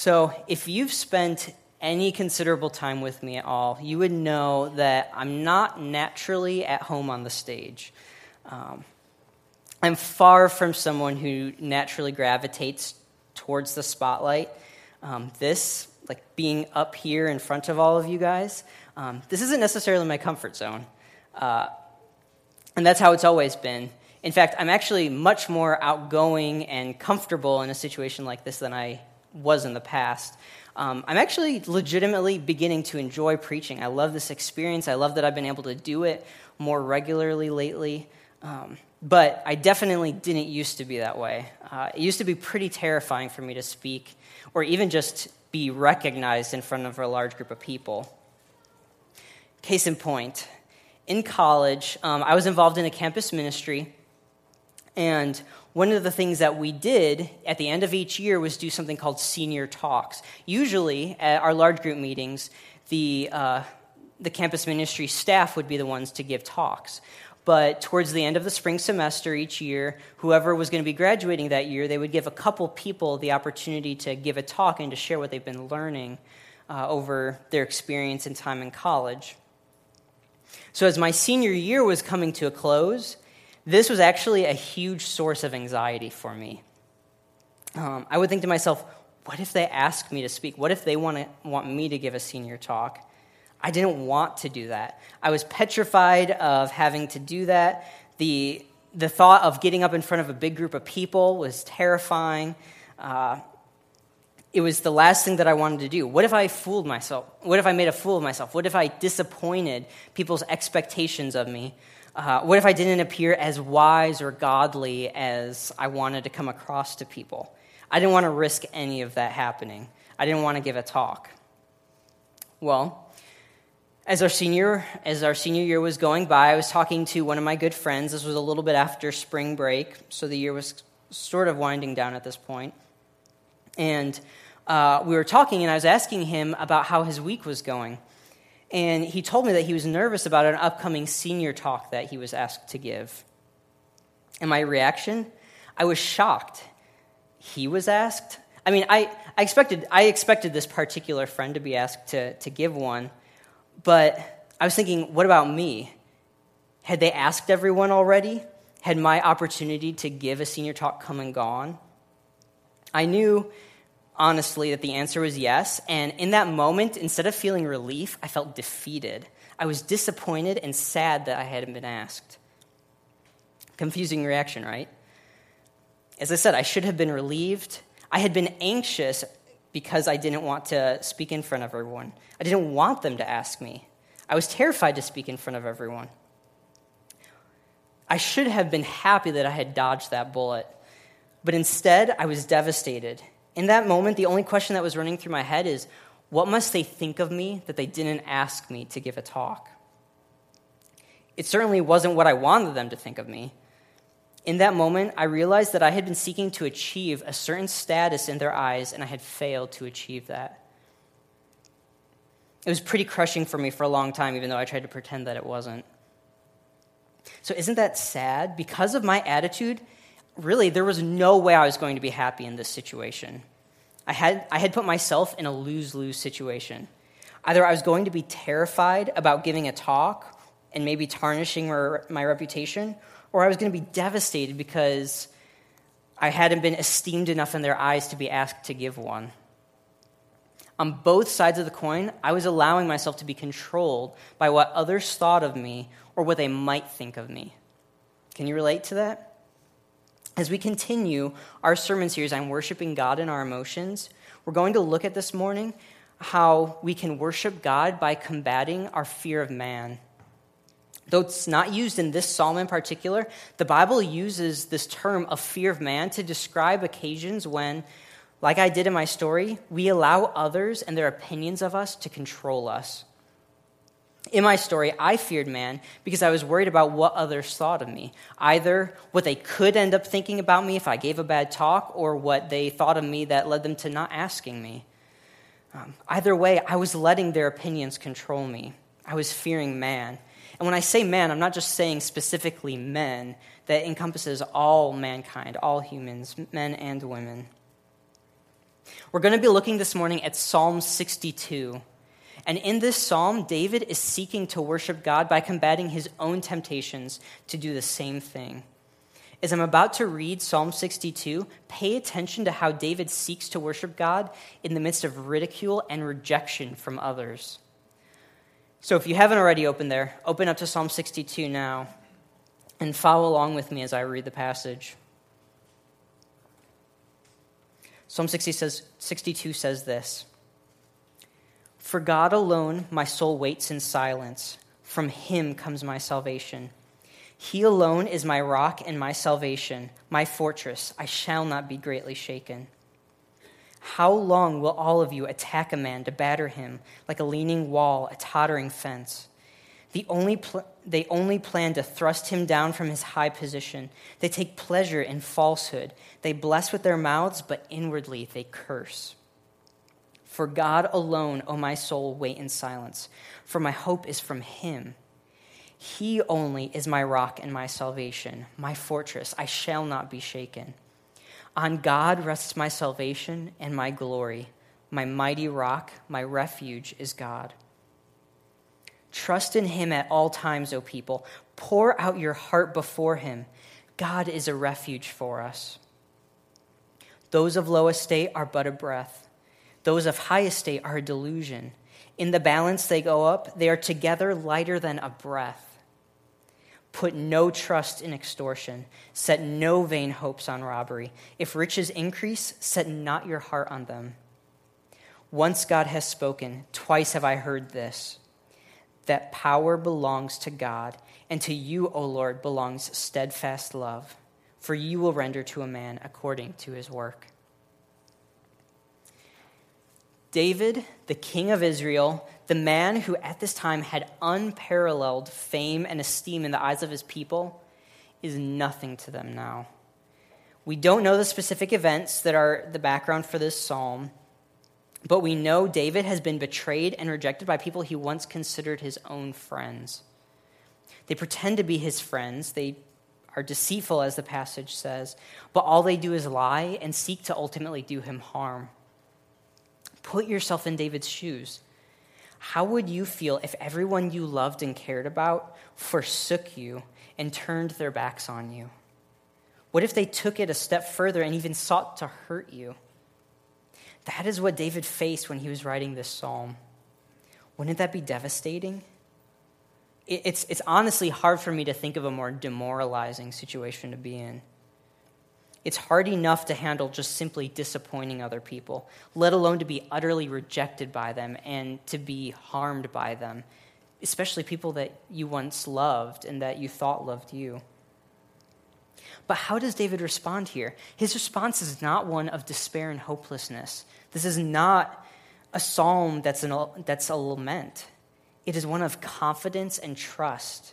So, if you've spent any considerable time with me at all, you would know that I'm not naturally at home on the stage. Um, I'm far from someone who naturally gravitates towards the spotlight. Um, this, like being up here in front of all of you guys, um, this isn't necessarily my comfort zone. Uh, and that's how it's always been. In fact, I'm actually much more outgoing and comfortable in a situation like this than I was in the past. Um, I'm actually legitimately beginning to enjoy preaching. I love this experience. I love that I've been able to do it more regularly lately. Um, but I definitely didn't used to be that way. Uh, it used to be pretty terrifying for me to speak or even just be recognized in front of a large group of people. Case in point, in college, um, I was involved in a campus ministry and one of the things that we did at the end of each year was do something called senior talks. Usually, at our large group meetings, the, uh, the campus ministry staff would be the ones to give talks. But towards the end of the spring semester each year, whoever was going to be graduating that year, they would give a couple people the opportunity to give a talk and to share what they've been learning uh, over their experience and time in college. So, as my senior year was coming to a close, this was actually a huge source of anxiety for me. Um, I would think to myself, what if they ask me to speak? What if they want, to, want me to give a senior talk? I didn't want to do that. I was petrified of having to do that. The, the thought of getting up in front of a big group of people was terrifying. Uh, it was the last thing that I wanted to do. What if I fooled myself? What if I made a fool of myself? What if I disappointed people's expectations of me? Uh, what if I didn't appear as wise or godly as I wanted to come across to people? I didn't want to risk any of that happening. I didn't want to give a talk. Well, as our senior as our senior year was going by, I was talking to one of my good friends. This was a little bit after spring break, so the year was sort of winding down at this point. And uh, we were talking, and I was asking him about how his week was going. And he told me that he was nervous about an upcoming senior talk that he was asked to give. And my reaction? I was shocked. He was asked? I mean, I, I, expected, I expected this particular friend to be asked to, to give one, but I was thinking, what about me? Had they asked everyone already? Had my opportunity to give a senior talk come and gone? I knew honestly that the answer was yes. And in that moment, instead of feeling relief, I felt defeated. I was disappointed and sad that I hadn't been asked. Confusing reaction, right? As I said, I should have been relieved. I had been anxious because I didn't want to speak in front of everyone. I didn't want them to ask me. I was terrified to speak in front of everyone. I should have been happy that I had dodged that bullet, but instead I was devastated in that moment, the only question that was running through my head is what must they think of me that they didn't ask me to give a talk? It certainly wasn't what I wanted them to think of me. In that moment, I realized that I had been seeking to achieve a certain status in their eyes, and I had failed to achieve that. It was pretty crushing for me for a long time, even though I tried to pretend that it wasn't. So, isn't that sad? Because of my attitude, really, there was no way I was going to be happy in this situation. I had, I had put myself in a lose lose situation. Either I was going to be terrified about giving a talk and maybe tarnishing my, my reputation, or I was going to be devastated because I hadn't been esteemed enough in their eyes to be asked to give one. On both sides of the coin, I was allowing myself to be controlled by what others thought of me or what they might think of me. Can you relate to that? As we continue our sermon series on worshiping God in our emotions, we're going to look at this morning how we can worship God by combating our fear of man. Though it's not used in this psalm in particular, the Bible uses this term of fear of man to describe occasions when, like I did in my story, we allow others and their opinions of us to control us. In my story, I feared man because I was worried about what others thought of me. Either what they could end up thinking about me if I gave a bad talk, or what they thought of me that led them to not asking me. Um, either way, I was letting their opinions control me. I was fearing man. And when I say man, I'm not just saying specifically men, that encompasses all mankind, all humans, men and women. We're going to be looking this morning at Psalm 62. And in this psalm, David is seeking to worship God by combating his own temptations to do the same thing. As I'm about to read Psalm 62, pay attention to how David seeks to worship God in the midst of ridicule and rejection from others. So if you haven't already opened there, open up to Psalm 62 now and follow along with me as I read the passage. Psalm 60 says, 62 says this For God alone my soul waits in silence, from him comes my salvation. He alone is my rock and my salvation, my fortress. I shall not be greatly shaken. How long will all of you attack a man to batter him like a leaning wall, a tottering fence? The only pl- they only plan to thrust him down from his high position. They take pleasure in falsehood. They bless with their mouths, but inwardly they curse. For God alone, O my soul, wait in silence, for my hope is from him. He only is my rock and my salvation, my fortress. I shall not be shaken. On God rests my salvation and my glory. My mighty rock, my refuge is God. Trust in him at all times, O people. Pour out your heart before him. God is a refuge for us. Those of low estate are but a breath, those of high estate are a delusion. In the balance they go up, they are together lighter than a breath. Put no trust in extortion. Set no vain hopes on robbery. If riches increase, set not your heart on them. Once God has spoken, twice have I heard this that power belongs to God, and to you, O Lord, belongs steadfast love, for you will render to a man according to his work. David, the king of Israel, the man who at this time had unparalleled fame and esteem in the eyes of his people, is nothing to them now. We don't know the specific events that are the background for this psalm, but we know David has been betrayed and rejected by people he once considered his own friends. They pretend to be his friends. They are deceitful, as the passage says, but all they do is lie and seek to ultimately do him harm. Put yourself in David's shoes. How would you feel if everyone you loved and cared about forsook you and turned their backs on you? What if they took it a step further and even sought to hurt you? That is what David faced when he was writing this psalm. Wouldn't that be devastating? It's, it's honestly hard for me to think of a more demoralizing situation to be in. It's hard enough to handle just simply disappointing other people, let alone to be utterly rejected by them and to be harmed by them, especially people that you once loved and that you thought loved you. But how does David respond here? His response is not one of despair and hopelessness. This is not a psalm that's, an, that's a lament, it is one of confidence and trust.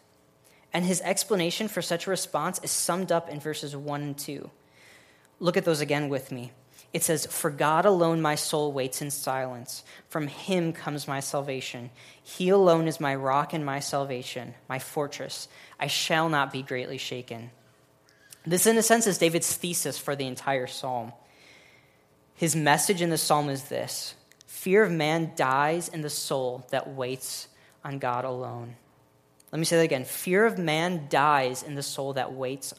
And his explanation for such a response is summed up in verses 1 and 2. Look at those again with me. It says, For God alone my soul waits in silence. From him comes my salvation. He alone is my rock and my salvation, my fortress. I shall not be greatly shaken. This, in a sense, is David's thesis for the entire psalm. His message in the psalm is this Fear of man dies in the soul that waits on God alone. Let me say that again. Fear of man dies in the soul that waits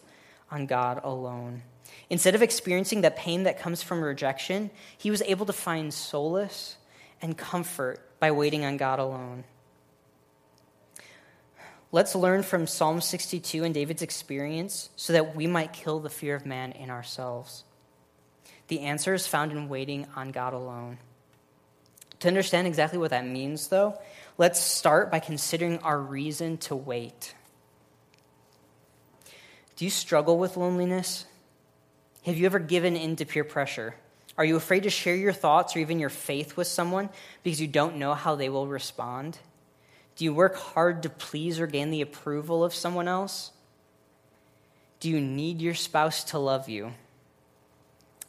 on God alone. Instead of experiencing the pain that comes from rejection, he was able to find solace and comfort by waiting on God alone. Let's learn from Psalm 62 and David's experience so that we might kill the fear of man in ourselves. The answer is found in waiting on God alone. To understand exactly what that means, though, let's start by considering our reason to wait. Do you struggle with loneliness? Have you ever given in to peer pressure? Are you afraid to share your thoughts or even your faith with someone because you don't know how they will respond? Do you work hard to please or gain the approval of someone else? Do you need your spouse to love you?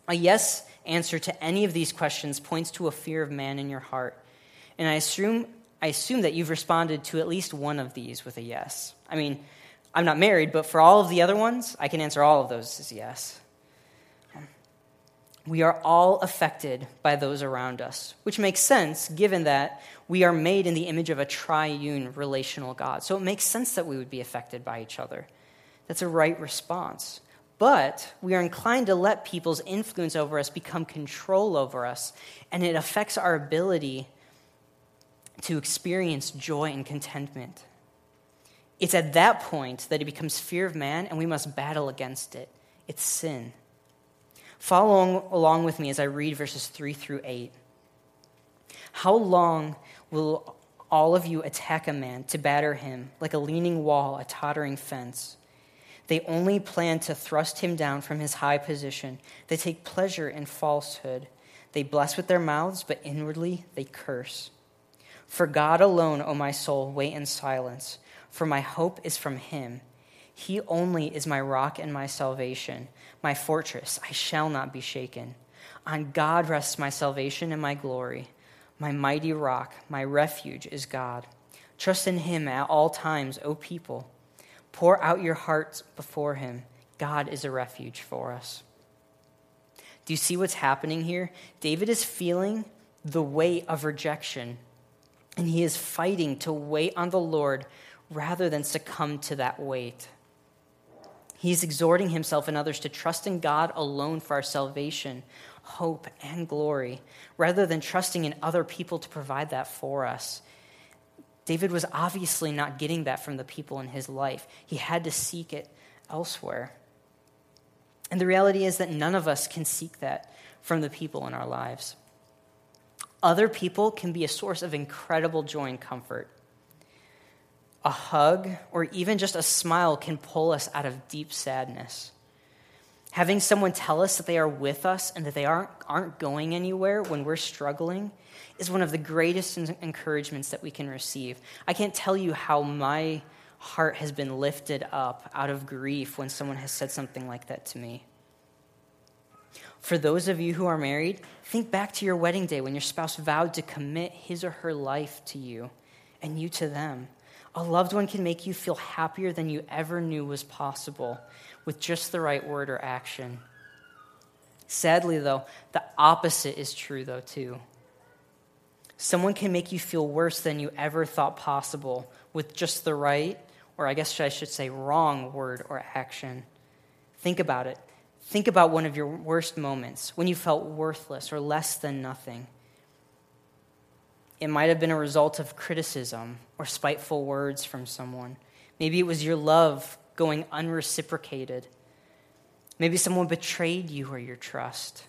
A yes answer to any of these questions points to a fear of man in your heart. And I assume, I assume that you've responded to at least one of these with a yes. I mean, I'm not married, but for all of the other ones, I can answer all of those as yes. We are all affected by those around us, which makes sense given that we are made in the image of a triune relational God. So it makes sense that we would be affected by each other. That's a right response. But we are inclined to let people's influence over us become control over us, and it affects our ability to experience joy and contentment. It's at that point that it becomes fear of man, and we must battle against it. It's sin. Follow along with me as I read verses 3 through 8. How long will all of you attack a man to batter him like a leaning wall, a tottering fence? They only plan to thrust him down from his high position. They take pleasure in falsehood. They bless with their mouths, but inwardly they curse. For God alone, O my soul, wait in silence, for my hope is from him. He only is my rock and my salvation, my fortress. I shall not be shaken. On God rests my salvation and my glory. My mighty rock, my refuge is God. Trust in him at all times, O people. Pour out your hearts before him. God is a refuge for us. Do you see what's happening here? David is feeling the weight of rejection, and he is fighting to wait on the Lord rather than succumb to that weight. He's exhorting himself and others to trust in God alone for our salvation, hope, and glory, rather than trusting in other people to provide that for us. David was obviously not getting that from the people in his life. He had to seek it elsewhere. And the reality is that none of us can seek that from the people in our lives. Other people can be a source of incredible joy and comfort a hug, or even just a smile can pull us out of deep sadness. Having someone tell us that they are with us and that they aren't, aren't going anywhere when we're struggling is one of the greatest encouragements that we can receive. I can't tell you how my heart has been lifted up out of grief when someone has said something like that to me. For those of you who are married, think back to your wedding day when your spouse vowed to commit his or her life to you and you to them. A loved one can make you feel happier than you ever knew was possible with just the right word or action. Sadly, though, the opposite is true, though, too. Someone can make you feel worse than you ever thought possible with just the right, or I guess I should say wrong word or action. Think about it. Think about one of your worst moments when you felt worthless or less than nothing. It might have been a result of criticism or spiteful words from someone. Maybe it was your love going unreciprocated. Maybe someone betrayed you or your trust.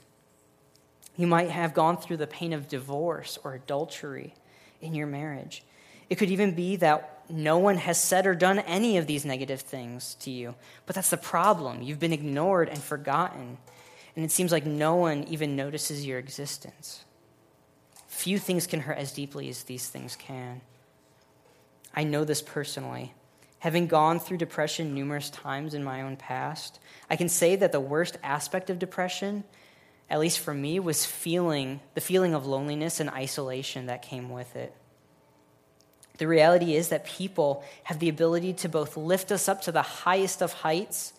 You might have gone through the pain of divorce or adultery in your marriage. It could even be that no one has said or done any of these negative things to you. But that's the problem. You've been ignored and forgotten. And it seems like no one even notices your existence. Few things can hurt as deeply as these things can. I know this personally. Having gone through depression numerous times in my own past, I can say that the worst aspect of depression, at least for me, was feeling the feeling of loneliness and isolation that came with it. The reality is that people have the ability to both lift us up to the highest of heights,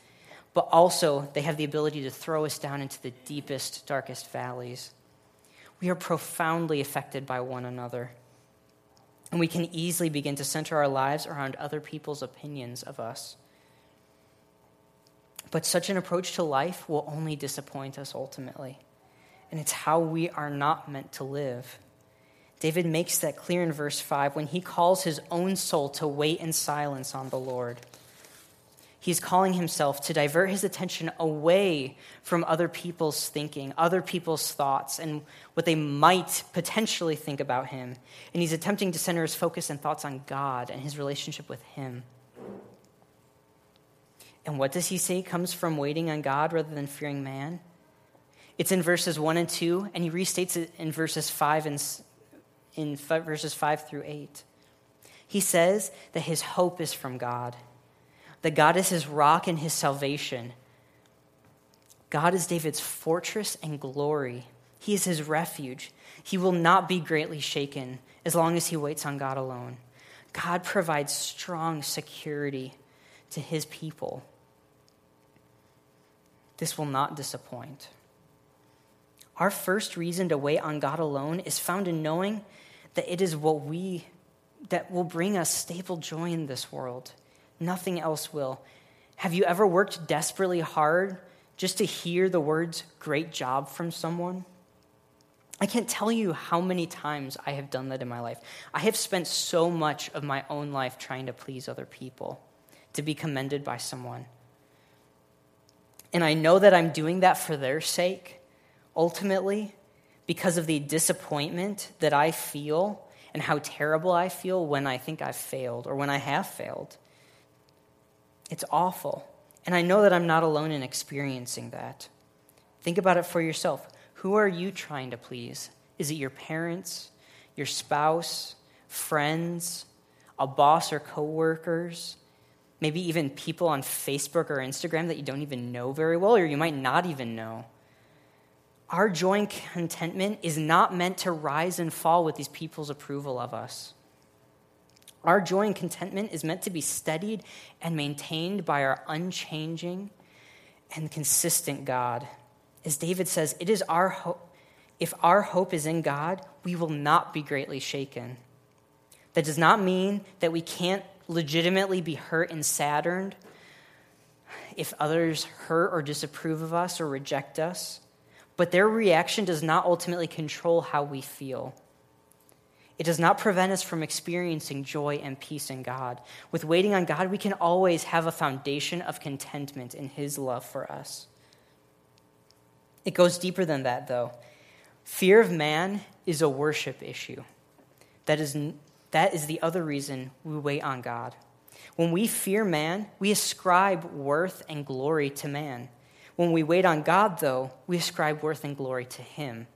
but also they have the ability to throw us down into the deepest, darkest valleys we are profoundly affected by one another. And we can easily begin to center our lives around other people's opinions of us. But such an approach to life will only disappoint us ultimately. And it's how we are not meant to live. David makes that clear in verse 5 when he calls his own soul to wait in silence on the Lord. He's calling himself to divert his attention away from other people's thinking, other people's thoughts, and what they might potentially think about him. And he's attempting to center his focus and thoughts on God and his relationship with him. And what does he say comes from waiting on God rather than fearing man? It's in verses 1 and 2, and he restates it in verses 5 and in verses 5 through 8. He says that his hope is from God that God is his rock and his salvation. God is David's fortress and glory. He is his refuge. He will not be greatly shaken as long as he waits on God alone. God provides strong security to his people. This will not disappoint. Our first reason to wait on God alone is found in knowing that it is what we that will bring us stable joy in this world. Nothing else will. Have you ever worked desperately hard just to hear the words great job from someone? I can't tell you how many times I have done that in my life. I have spent so much of my own life trying to please other people, to be commended by someone. And I know that I'm doing that for their sake, ultimately, because of the disappointment that I feel and how terrible I feel when I think I've failed or when I have failed. It's awful. And I know that I'm not alone in experiencing that. Think about it for yourself. Who are you trying to please? Is it your parents, your spouse, friends, a boss or coworkers? Maybe even people on Facebook or Instagram that you don't even know very well, or you might not even know. Our joy and contentment is not meant to rise and fall with these people's approval of us. Our joy and contentment is meant to be studied and maintained by our unchanging and consistent God. As David says, it is our hope. If our hope is in God, we will not be greatly shaken. That does not mean that we can't legitimately be hurt and saddened if others hurt or disapprove of us or reject us, but their reaction does not ultimately control how we feel. It does not prevent us from experiencing joy and peace in God. With waiting on God, we can always have a foundation of contentment in His love for us. It goes deeper than that, though. Fear of man is a worship issue. That is, that is the other reason we wait on God. When we fear man, we ascribe worth and glory to man. When we wait on God, though, we ascribe worth and glory to Him.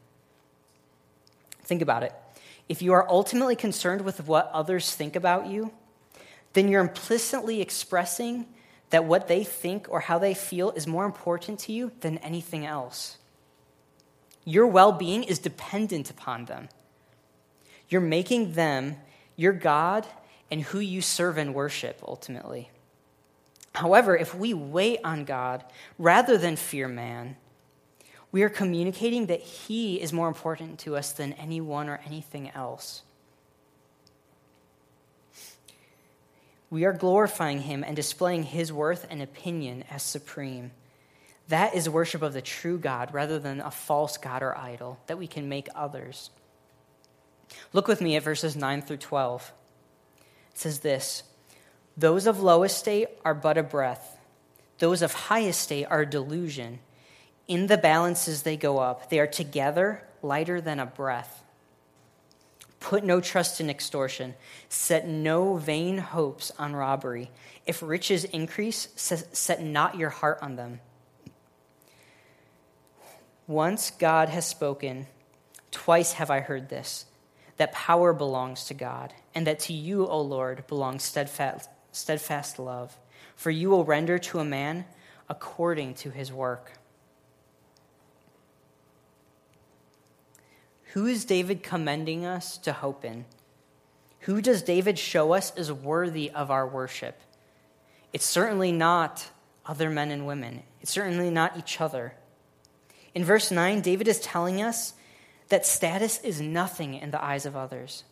Think about it if you are ultimately concerned with what others think about you, then you're implicitly expressing that what they think or how they feel is more important to you than anything else. Your well being is dependent upon them. You're making them your God and who you serve and worship ultimately. However, if we wait on God rather than fear man, we are communicating that He is more important to us than anyone or anything else. We are glorifying Him and displaying His worth and opinion as supreme. That is worship of the true God rather than a false God or idol that we can make others. Look with me at verses 9 through 12. It says this Those of low estate are but a breath, those of high estate are a delusion. In the balances they go up. They are together lighter than a breath. Put no trust in extortion. Set no vain hopes on robbery. If riches increase, set not your heart on them. Once God has spoken, twice have I heard this that power belongs to God, and that to you, O Lord, belongs steadfast, steadfast love. For you will render to a man according to his work. Who is David commending us to hope in? Who does David show us is worthy of our worship? It's certainly not other men and women, it's certainly not each other. In verse 9, David is telling us that status is nothing in the eyes of others.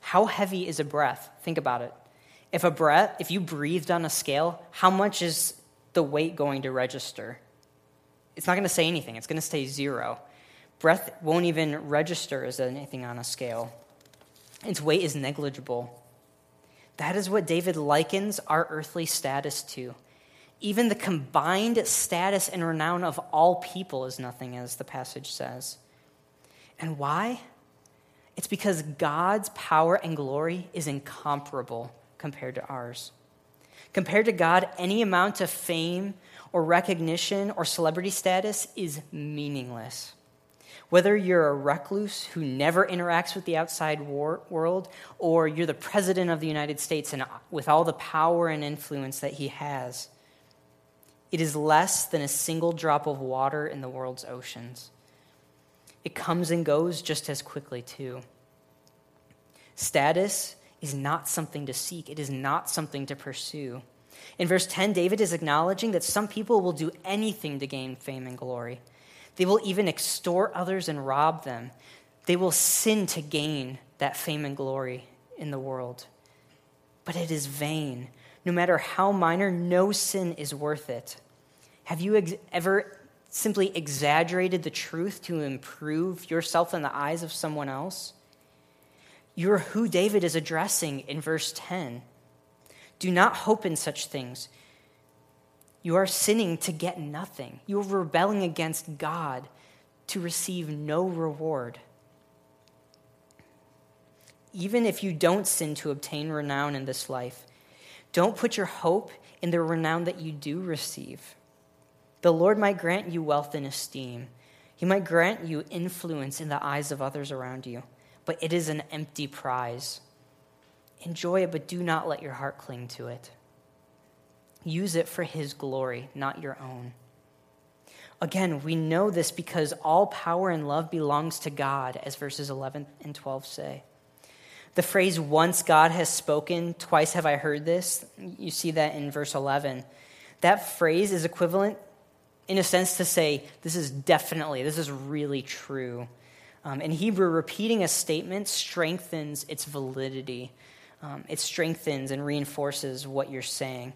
How heavy is a breath? Think about it. If a breath, if you breathed on a scale, how much is the weight going to register? It's not going to say anything. It's going to stay zero. Breath won't even register as anything on a scale. Its weight is negligible. That is what David likens our earthly status to. Even the combined status and renown of all people is nothing, as the passage says. And why? It's because God's power and glory is incomparable compared to ours. Compared to God, any amount of fame or recognition or celebrity status is meaningless. Whether you're a recluse who never interacts with the outside war- world, or you're the president of the United States and uh, with all the power and influence that he has, it is less than a single drop of water in the world's oceans. It comes and goes just as quickly, too. Status is not something to seek, it is not something to pursue. In verse 10, David is acknowledging that some people will do anything to gain fame and glory. They will even extort others and rob them. They will sin to gain that fame and glory in the world. But it is vain. No matter how minor, no sin is worth it. Have you ex- ever simply exaggerated the truth to improve yourself in the eyes of someone else? You're who David is addressing in verse 10. Do not hope in such things. You are sinning to get nothing. You are rebelling against God to receive no reward. Even if you don't sin to obtain renown in this life, don't put your hope in the renown that you do receive. The Lord might grant you wealth and esteem. He might grant you influence in the eyes of others around you, but it is an empty prize. Enjoy it, but do not let your heart cling to it. Use it for His glory, not your own. Again, we know this because all power and love belongs to God, as verses 11 and 12 say. The phrase, once God has spoken, twice have I heard this, you see that in verse 11. That phrase is equivalent, in a sense, to say, this is definitely, this is really true. Um, in Hebrew, repeating a statement strengthens its validity, um, it strengthens and reinforces what you're saying.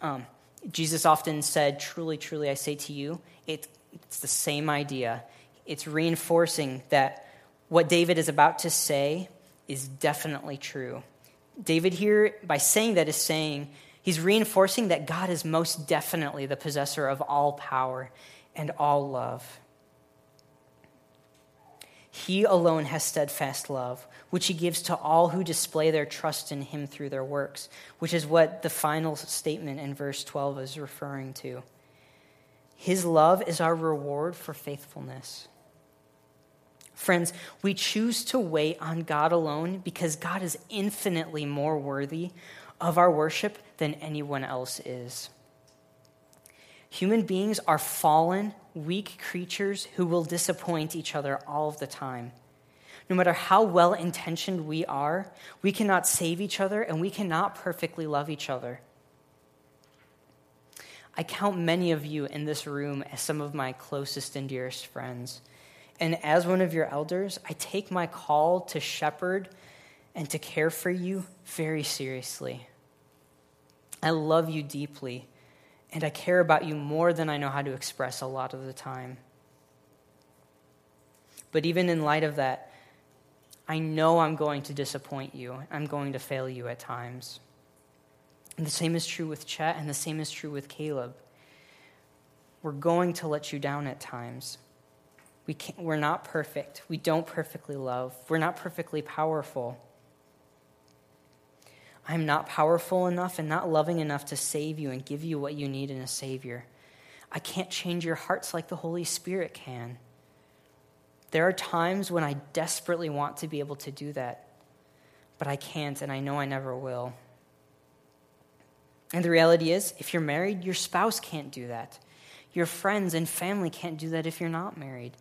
Um, Jesus often said, Truly, truly, I say to you, it, it's the same idea. It's reinforcing that what David is about to say is definitely true. David here, by saying that, is saying he's reinforcing that God is most definitely the possessor of all power and all love. He alone has steadfast love, which he gives to all who display their trust in him through their works, which is what the final statement in verse 12 is referring to. His love is our reward for faithfulness. Friends, we choose to wait on God alone because God is infinitely more worthy of our worship than anyone else is. Human beings are fallen, weak creatures who will disappoint each other all of the time. No matter how well intentioned we are, we cannot save each other and we cannot perfectly love each other. I count many of you in this room as some of my closest and dearest friends. And as one of your elders, I take my call to shepherd and to care for you very seriously. I love you deeply, and I care about you more than I know how to express a lot of the time. But even in light of that, I know I'm going to disappoint you. I'm going to fail you at times. And the same is true with Chet, and the same is true with Caleb. We're going to let you down at times. We can't, we're not perfect. We don't perfectly love. We're not perfectly powerful. I'm not powerful enough and not loving enough to save you and give you what you need in a Savior. I can't change your hearts like the Holy Spirit can. There are times when I desperately want to be able to do that, but I can't, and I know I never will. And the reality is, if you're married, your spouse can't do that. Your friends and family can't do that if you're not married.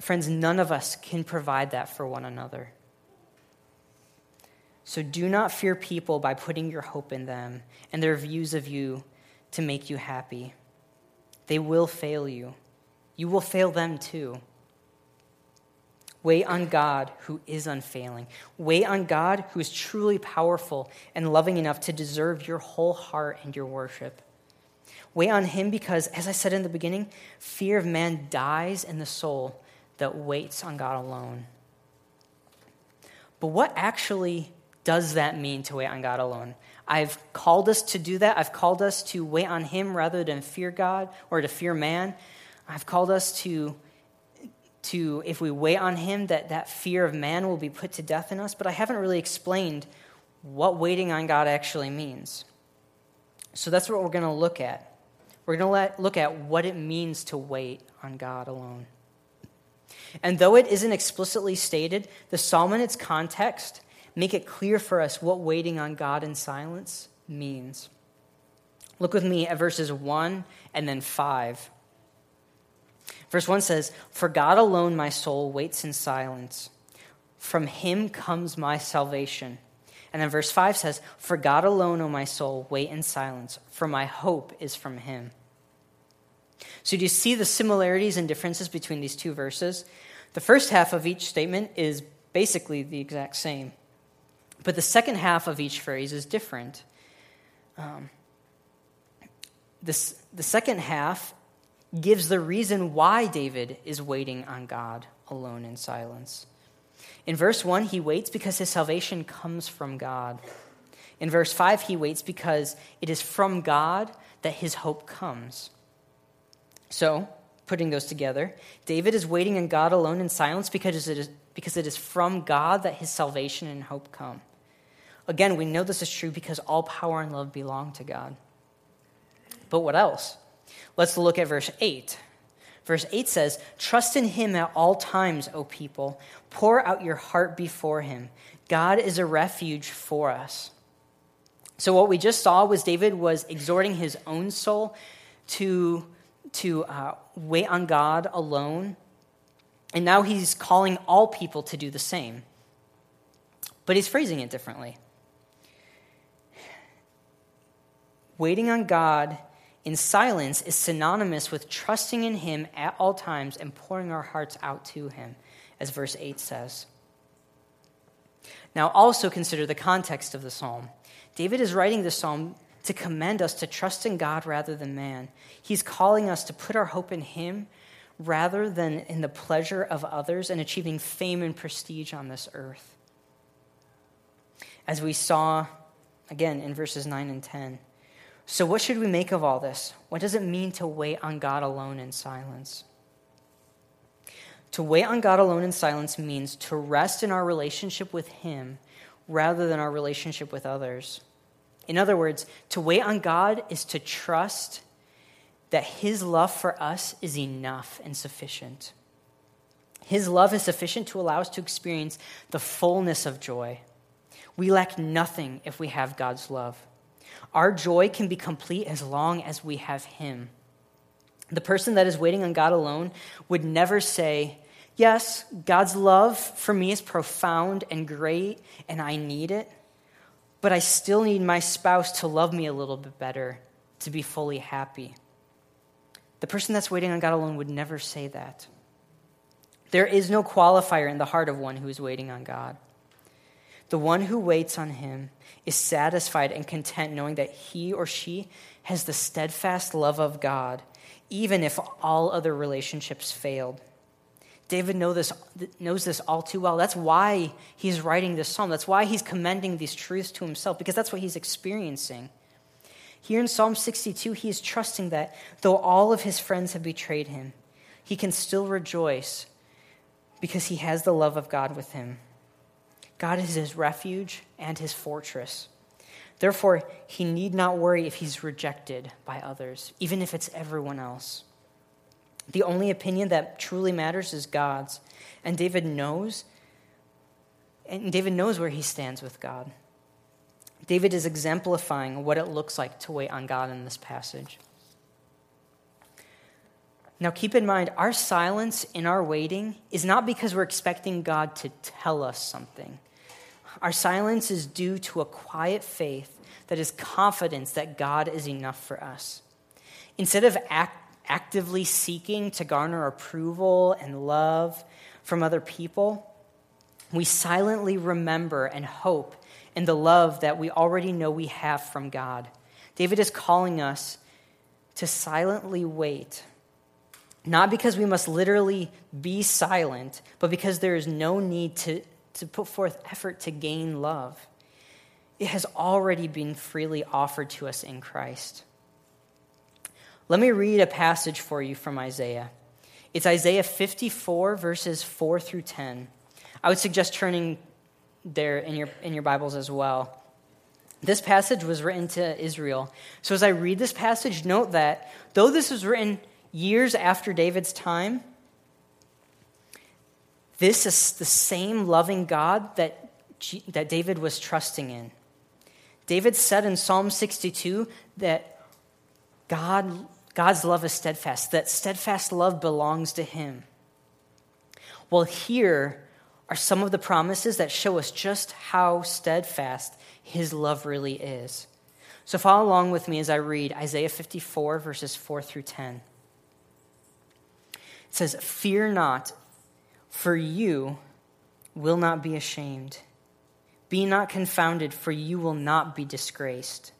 Friends, none of us can provide that for one another. So do not fear people by putting your hope in them and their views of you to make you happy. They will fail you. You will fail them too. Wait on God who is unfailing. Wait on God who is truly powerful and loving enough to deserve your whole heart and your worship. Wait on Him because, as I said in the beginning, fear of man dies in the soul that waits on God alone. But what actually does that mean to wait on God alone? I've called us to do that. I've called us to wait on Him rather than fear God or to fear man. I've called us to, to if we wait on Him, that that fear of man will be put to death in us. But I haven't really explained what waiting on God actually means. So that's what we're going to look at. We're going to look at what it means to wait on God alone. And though it isn't explicitly stated, the psalm in its context make it clear for us what waiting on God in silence means. Look with me at verses 1 and then 5. Verse 1 says, For God alone my soul waits in silence. From him comes my salvation. And then verse 5 says, For God alone, O my soul, wait in silence, for my hope is from him. So, do you see the similarities and differences between these two verses? The first half of each statement is basically the exact same, but the second half of each phrase is different. Um, this, the second half gives the reason why David is waiting on God alone in silence. In verse 1, he waits because his salvation comes from God. In verse 5, he waits because it is from God that his hope comes. So, putting those together, David is waiting on God alone in silence because it is, because it is from God that his salvation and hope come. Again, we know this is true because all power and love belong to God. But what else? Let's look at verse 8. Verse 8 says, Trust in him at all times, O people. Pour out your heart before him. God is a refuge for us. So, what we just saw was David was exhorting his own soul to, to uh, wait on God alone. And now he's calling all people to do the same. But he's phrasing it differently. Waiting on God in silence is synonymous with trusting in Him at all times and pouring our hearts out to Him, as verse 8 says. Now, also consider the context of the psalm. David is writing the psalm to commend us to trust in God rather than man. He's calling us to put our hope in Him rather than in the pleasure of others and achieving fame and prestige on this earth. As we saw again in verses 9 and 10. So, what should we make of all this? What does it mean to wait on God alone in silence? To wait on God alone in silence means to rest in our relationship with Him rather than our relationship with others. In other words, to wait on God is to trust that His love for us is enough and sufficient. His love is sufficient to allow us to experience the fullness of joy. We lack nothing if we have God's love. Our joy can be complete as long as we have Him. The person that is waiting on God alone would never say, Yes, God's love for me is profound and great, and I need it, but I still need my spouse to love me a little bit better to be fully happy. The person that's waiting on God alone would never say that. There is no qualifier in the heart of one who is waiting on God. The one who waits on him is satisfied and content knowing that he or she has the steadfast love of God, even if all other relationships failed. David know this, knows this all too well. That's why he's writing this psalm. That's why he's commending these truths to himself, because that's what he's experiencing. Here in Psalm 62, he is trusting that though all of his friends have betrayed him, he can still rejoice because he has the love of God with him. God is his refuge and his fortress. Therefore, he need not worry if he's rejected by others, even if it's everyone else. The only opinion that truly matters is God's, and David knows and David knows where he stands with God. David is exemplifying what it looks like to wait on God in this passage. Now, keep in mind, our silence in our waiting is not because we're expecting God to tell us something. Our silence is due to a quiet faith that is confidence that God is enough for us. Instead of act, actively seeking to garner approval and love from other people, we silently remember and hope in the love that we already know we have from God. David is calling us to silently wait, not because we must literally be silent, but because there is no need to to put forth effort to gain love. It has already been freely offered to us in Christ. Let me read a passage for you from Isaiah. It's Isaiah 54, verses 4 through 10. I would suggest turning there in your, in your Bibles as well. This passage was written to Israel. So as I read this passage, note that though this was written years after David's time, this is the same loving God that, that David was trusting in. David said in Psalm 62 that God, God's love is steadfast, that steadfast love belongs to him. Well, here are some of the promises that show us just how steadfast his love really is. So follow along with me as I read Isaiah 54, verses 4 through 10. It says, Fear not, for you will not be ashamed. Be not confounded, for you will not be disgraced.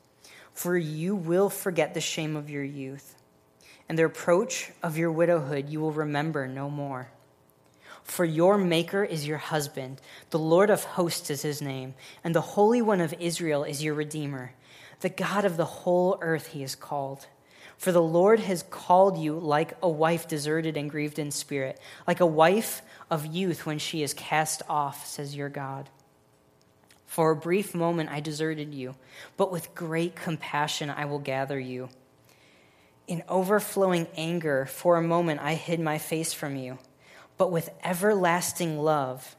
For you will forget the shame of your youth, and the reproach of your widowhood you will remember no more. For your Maker is your husband, the Lord of hosts is his name, and the Holy One of Israel is your Redeemer. The God of the whole earth he is called. For the Lord has called you like a wife deserted and grieved in spirit, like a wife of youth when she is cast off, says your God. For a brief moment I deserted you, but with great compassion I will gather you. In overflowing anger, for a moment I hid my face from you, but with everlasting love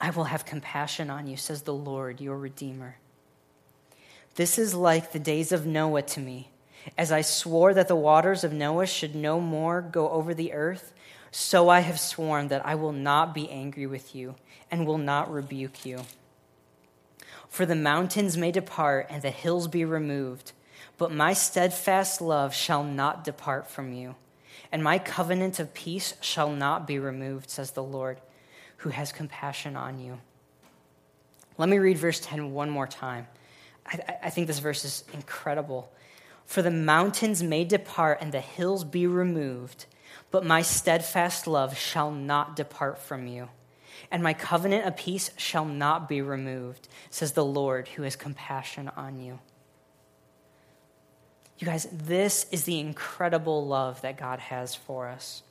I will have compassion on you, says the Lord, your Redeemer. This is like the days of Noah to me. As I swore that the waters of Noah should no more go over the earth, so I have sworn that I will not be angry with you and will not rebuke you. For the mountains may depart and the hills be removed, but my steadfast love shall not depart from you, and my covenant of peace shall not be removed, says the Lord, who has compassion on you. Let me read verse 10 one more time. I, I think this verse is incredible. For the mountains may depart and the hills be removed, but my steadfast love shall not depart from you, and my covenant of peace shall not be removed, says the Lord who has compassion on you. You guys, this is the incredible love that God has for us.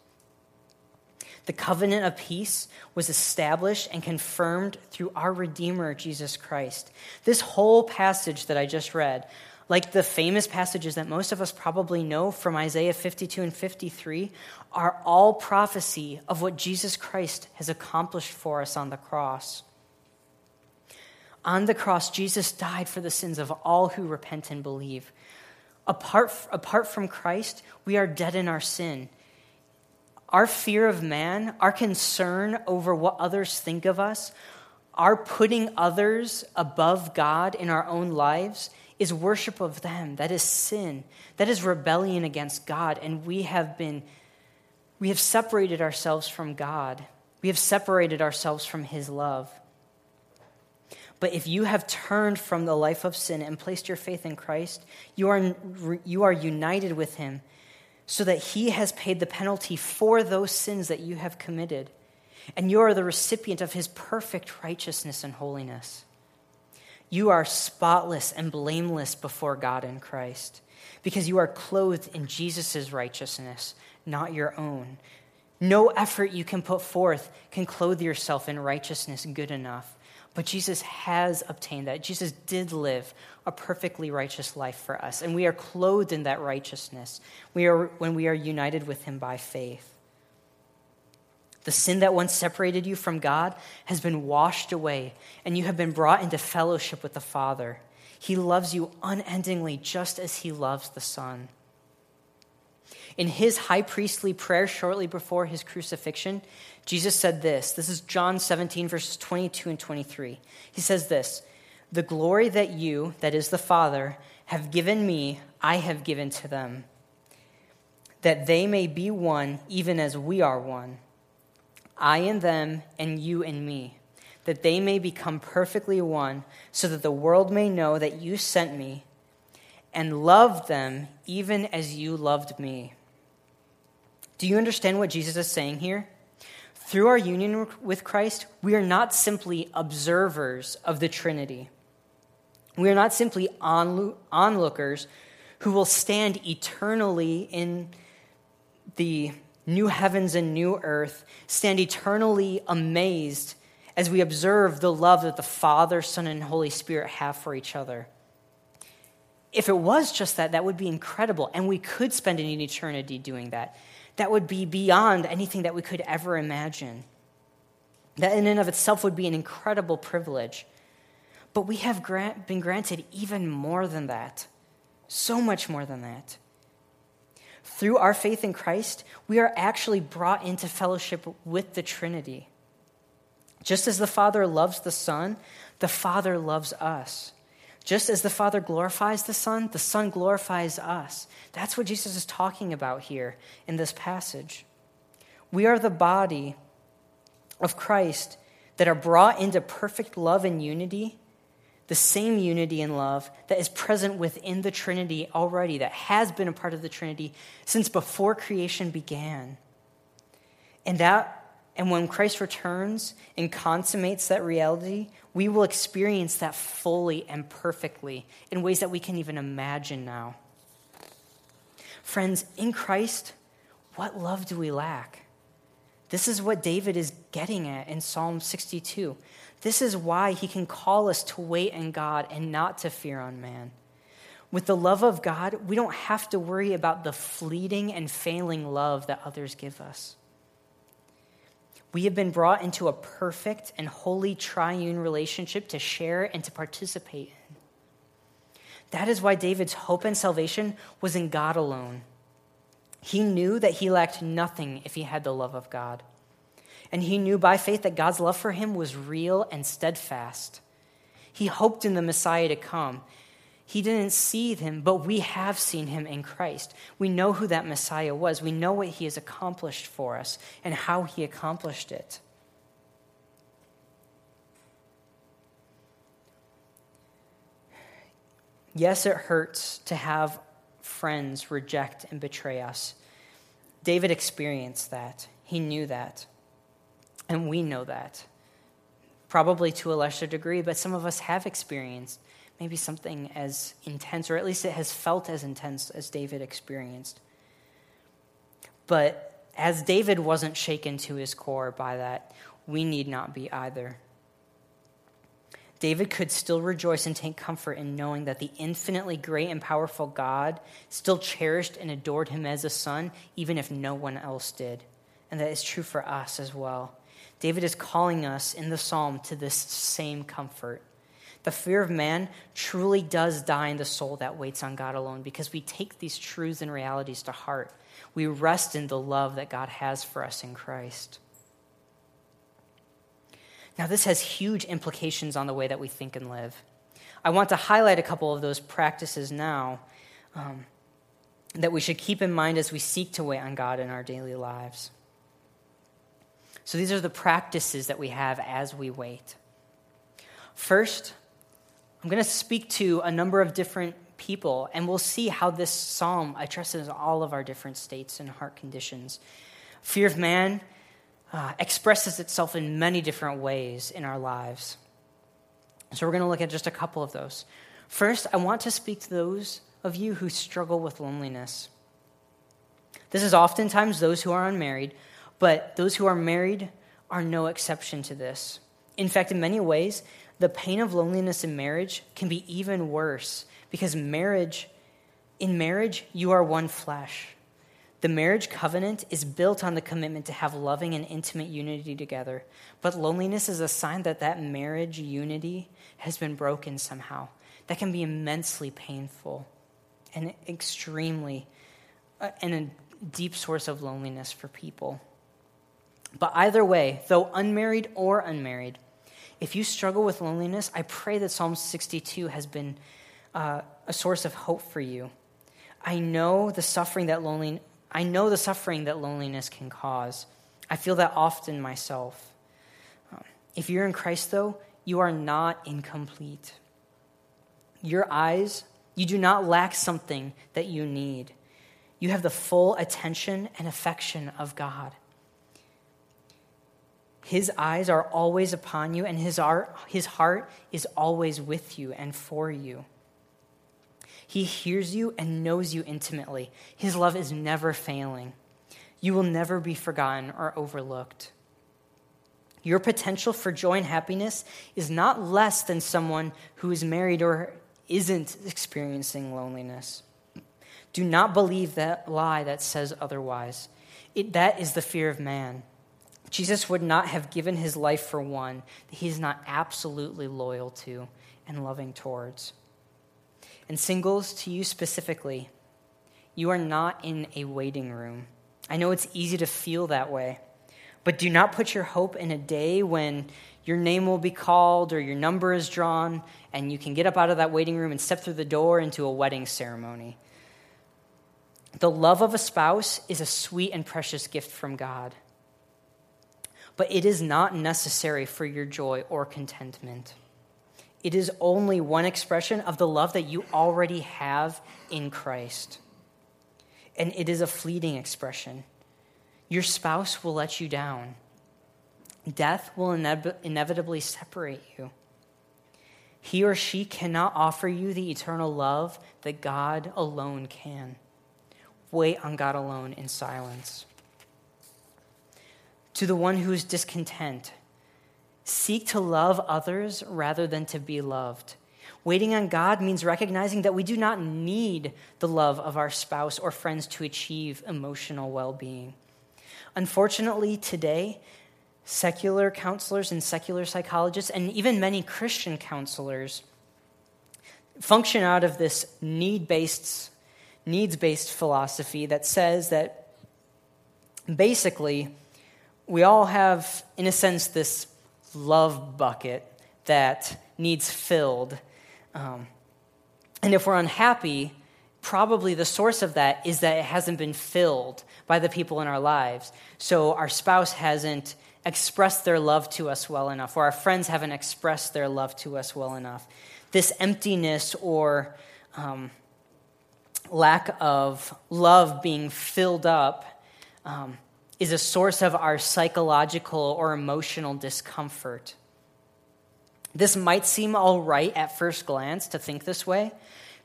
The covenant of peace was established and confirmed through our Redeemer, Jesus Christ. This whole passage that I just read, like the famous passages that most of us probably know from Isaiah 52 and 53, are all prophecy of what Jesus Christ has accomplished for us on the cross. On the cross, Jesus died for the sins of all who repent and believe. Apart, apart from Christ, we are dead in our sin our fear of man, our concern over what others think of us, our putting others above God in our own lives is worship of them. That is sin. That is rebellion against God. And we have been, we have separated ourselves from God. We have separated ourselves from His love. But if you have turned from the life of sin and placed your faith in Christ, you are, you are united with Him so that he has paid the penalty for those sins that you have committed. And you are the recipient of his perfect righteousness and holiness. You are spotless and blameless before God in Christ because you are clothed in Jesus' righteousness, not your own. No effort you can put forth can clothe yourself in righteousness good enough. But Jesus has obtained that. Jesus did live a perfectly righteous life for us, and we are clothed in that righteousness we are, when we are united with Him by faith. The sin that once separated you from God has been washed away, and you have been brought into fellowship with the Father. He loves you unendingly, just as He loves the Son. In his high priestly prayer shortly before his crucifixion, Jesus said this. This is John 17, verses 22 and 23. He says this The glory that you, that is the Father, have given me, I have given to them, that they may be one, even as we are one. I and them, and you and me, that they may become perfectly one, so that the world may know that you sent me and loved them even as you loved me. Do you understand what Jesus is saying here? Through our union with Christ, we are not simply observers of the Trinity. We are not simply onlookers who will stand eternally in the new heavens and new earth, stand eternally amazed as we observe the love that the Father, Son, and Holy Spirit have for each other. If it was just that, that would be incredible, and we could spend an eternity doing that that would be beyond anything that we could ever imagine. That in and of itself would be an incredible privilege. But we have grant, been granted even more than that, so much more than that. Through our faith in Christ, we are actually brought into fellowship with the Trinity. Just as the Father loves the Son, the Father loves us. Just as the Father glorifies the Son, the Son glorifies us. That's what Jesus is talking about here in this passage. We are the body of Christ that are brought into perfect love and unity, the same unity and love that is present within the Trinity already, that has been a part of the Trinity since before creation began. And that and when Christ returns and consummates that reality, we will experience that fully and perfectly in ways that we can even imagine now. Friends, in Christ, what love do we lack? This is what David is getting at in Psalm 62. This is why he can call us to wait in God and not to fear on man. With the love of God, we don't have to worry about the fleeting and failing love that others give us. We have been brought into a perfect and holy triune relationship to share and to participate in. That is why David's hope and salvation was in God alone. He knew that he lacked nothing if he had the love of God. And he knew by faith that God's love for him was real and steadfast. He hoped in the Messiah to come. He didn't see him, but we have seen him in Christ. We know who that Messiah was. We know what he has accomplished for us and how he accomplished it. Yes, it hurts to have friends reject and betray us. David experienced that. He knew that. And we know that. Probably to a lesser degree, but some of us have experienced maybe something as intense, or at least it has felt as intense as David experienced. But as David wasn't shaken to his core by that, we need not be either. David could still rejoice and take comfort in knowing that the infinitely great and powerful God still cherished and adored him as a son, even if no one else did. And that is true for us as well. David is calling us in the psalm to this same comfort. The fear of man truly does die in the soul that waits on God alone because we take these truths and realities to heart. We rest in the love that God has for us in Christ. Now, this has huge implications on the way that we think and live. I want to highlight a couple of those practices now um, that we should keep in mind as we seek to wait on God in our daily lives. So, these are the practices that we have as we wait. First, I'm going to speak to a number of different people, and we'll see how this psalm addresses all of our different states and heart conditions. Fear of man uh, expresses itself in many different ways in our lives. So we're going to look at just a couple of those. First, I want to speak to those of you who struggle with loneliness. This is oftentimes those who are unmarried, but those who are married are no exception to this. In fact, in many ways, the pain of loneliness in marriage can be even worse because marriage, in marriage, you are one flesh. The marriage covenant is built on the commitment to have loving and intimate unity together. But loneliness is a sign that that marriage unity has been broken somehow. That can be immensely painful and extremely, uh, and a deep source of loneliness for people. But either way, though unmarried or unmarried, if you struggle with loneliness, I pray that Psalm 62 has been uh, a source of hope for you. I know the suffering that lonely, I know the suffering that loneliness can cause. I feel that often myself. Um, if you're in Christ, though, you are not incomplete. Your eyes, you do not lack something that you need. You have the full attention and affection of God. His eyes are always upon you, and his, his heart is always with you and for you. He hears you and knows you intimately. His love is never failing. You will never be forgotten or overlooked. Your potential for joy and happiness is not less than someone who is married or isn't experiencing loneliness. Do not believe that lie that says otherwise. It, that is the fear of man. Jesus would not have given his life for one that he is not absolutely loyal to and loving towards. And singles, to you specifically, you are not in a waiting room. I know it's easy to feel that way, but do not put your hope in a day when your name will be called or your number is drawn and you can get up out of that waiting room and step through the door into a wedding ceremony. The love of a spouse is a sweet and precious gift from God. But it is not necessary for your joy or contentment. It is only one expression of the love that you already have in Christ. And it is a fleeting expression. Your spouse will let you down. Death will ine- inevitably separate you. He or she cannot offer you the eternal love that God alone can. Wait on God alone in silence. To the one who is discontent, seek to love others rather than to be loved. Waiting on God means recognizing that we do not need the love of our spouse or friends to achieve emotional well being. Unfortunately, today, secular counselors and secular psychologists, and even many Christian counselors, function out of this need based needs based philosophy that says that basically we all have, in a sense, this love bucket that needs filled. Um, and if we're unhappy, probably the source of that is that it hasn't been filled by the people in our lives. So our spouse hasn't expressed their love to us well enough, or our friends haven't expressed their love to us well enough. This emptiness or um, lack of love being filled up um, is a source of our psychological or emotional discomfort. This might seem all right at first glance to think this way,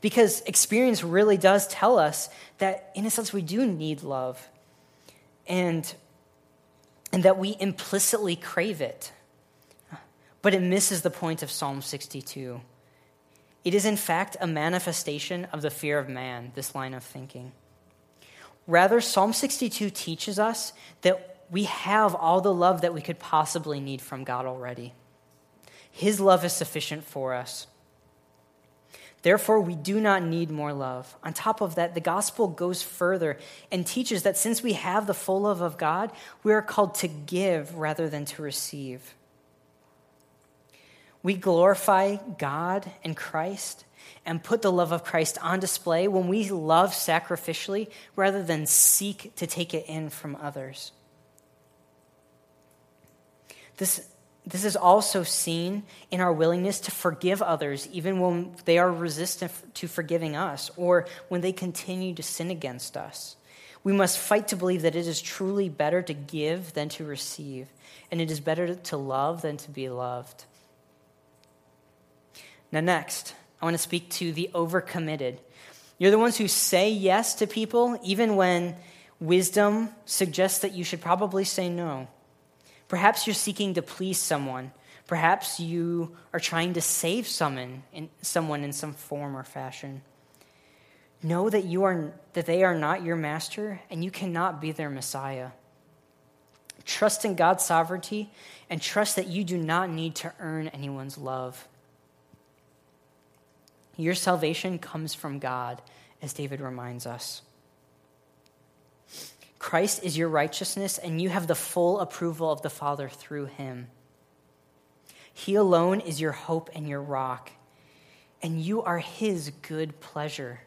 because experience really does tell us that, in a sense, we do need love. And and that we implicitly crave it. But it misses the point of Psalm 62. It is, in fact, a manifestation of the fear of man, this line of thinking. Rather, Psalm 62 teaches us that we have all the love that we could possibly need from God already. His love is sufficient for us. Therefore, we do not need more love. On top of that, the gospel goes further and teaches that since we have the full love of God, we are called to give rather than to receive. We glorify God and Christ and put the love of Christ on display when we love sacrificially rather than seek to take it in from others. This this is also seen in our willingness to forgive others, even when they are resistant to forgiving us or when they continue to sin against us. We must fight to believe that it is truly better to give than to receive, and it is better to love than to be loved. Now, next, I want to speak to the overcommitted. You're the ones who say yes to people, even when wisdom suggests that you should probably say no. Perhaps you're seeking to please someone. Perhaps you are trying to save someone in, someone in some form or fashion. Know that, you are, that they are not your master and you cannot be their Messiah. Trust in God's sovereignty and trust that you do not need to earn anyone's love. Your salvation comes from God, as David reminds us. Christ is your righteousness, and you have the full approval of the Father through him. He alone is your hope and your rock, and you are his good pleasure.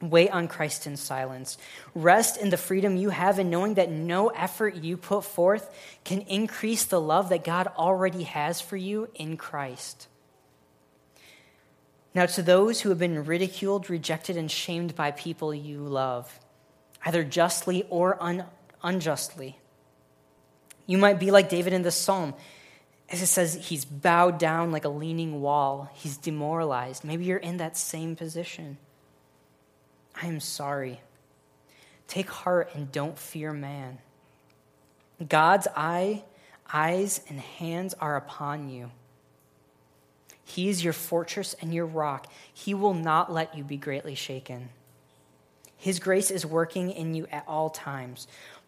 Wait on Christ in silence. Rest in the freedom you have in knowing that no effort you put forth can increase the love that God already has for you in Christ. Now, to those who have been ridiculed, rejected, and shamed by people you love, either justly or un- unjustly. You might be like David in this psalm. As it says, he's bowed down like a leaning wall. He's demoralized. Maybe you're in that same position. I am sorry. Take heart and don't fear man. God's eye, eyes and hands are upon you. He is your fortress and your rock. He will not let you be greatly shaken. His grace is working in you at all times.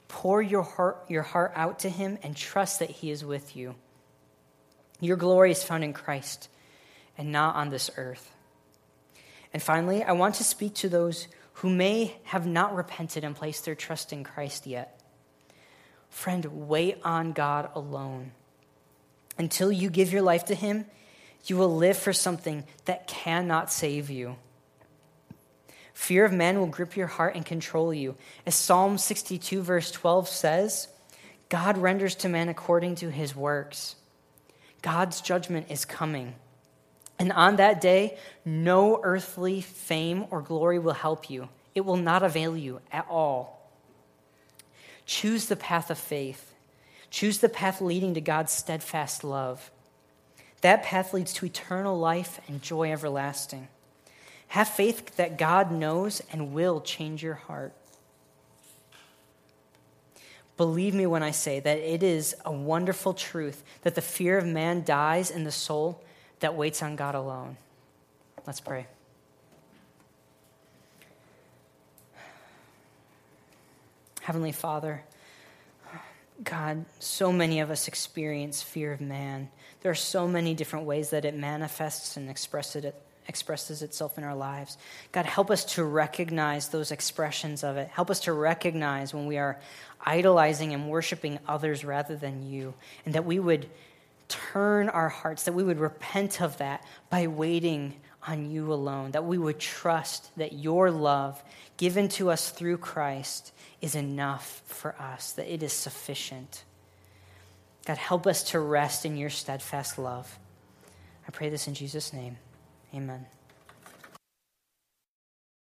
Pour your heart, your heart out to Him and trust that He is with you. Your glory is found in Christ and not on this earth. And finally, I want to speak to those who may have not repented and placed their trust in Christ yet. Friend, wait on God alone. Until you give your life to Him, you will live for something that cannot save you. Fear of man will grip your heart and control you. As Psalm 62, verse 12 says, God renders to man according to his works. God's judgment is coming. And on that day, no earthly fame or glory will help you. It will not avail you at all. Choose the path of faith. Choose the path leading to God's steadfast love. That path leads to eternal life and joy everlasting. Have faith that God knows and will change your heart. Believe me when I say that it is a wonderful truth that the fear of man dies in the soul that waits on God alone. Let's pray. Heavenly Father, God, so many of us experience fear of man. There are so many different ways that it manifests and expresses, it, expresses itself in our lives. God, help us to recognize those expressions of it. Help us to recognize when we are idolizing and worshiping others rather than you, and that we would turn our hearts, that we would repent of that by waiting on you alone, that we would trust that your love given to us through Christ is enough for us, that it is sufficient. God, help us to rest in your steadfast love. I pray this in Jesus' name. Amen.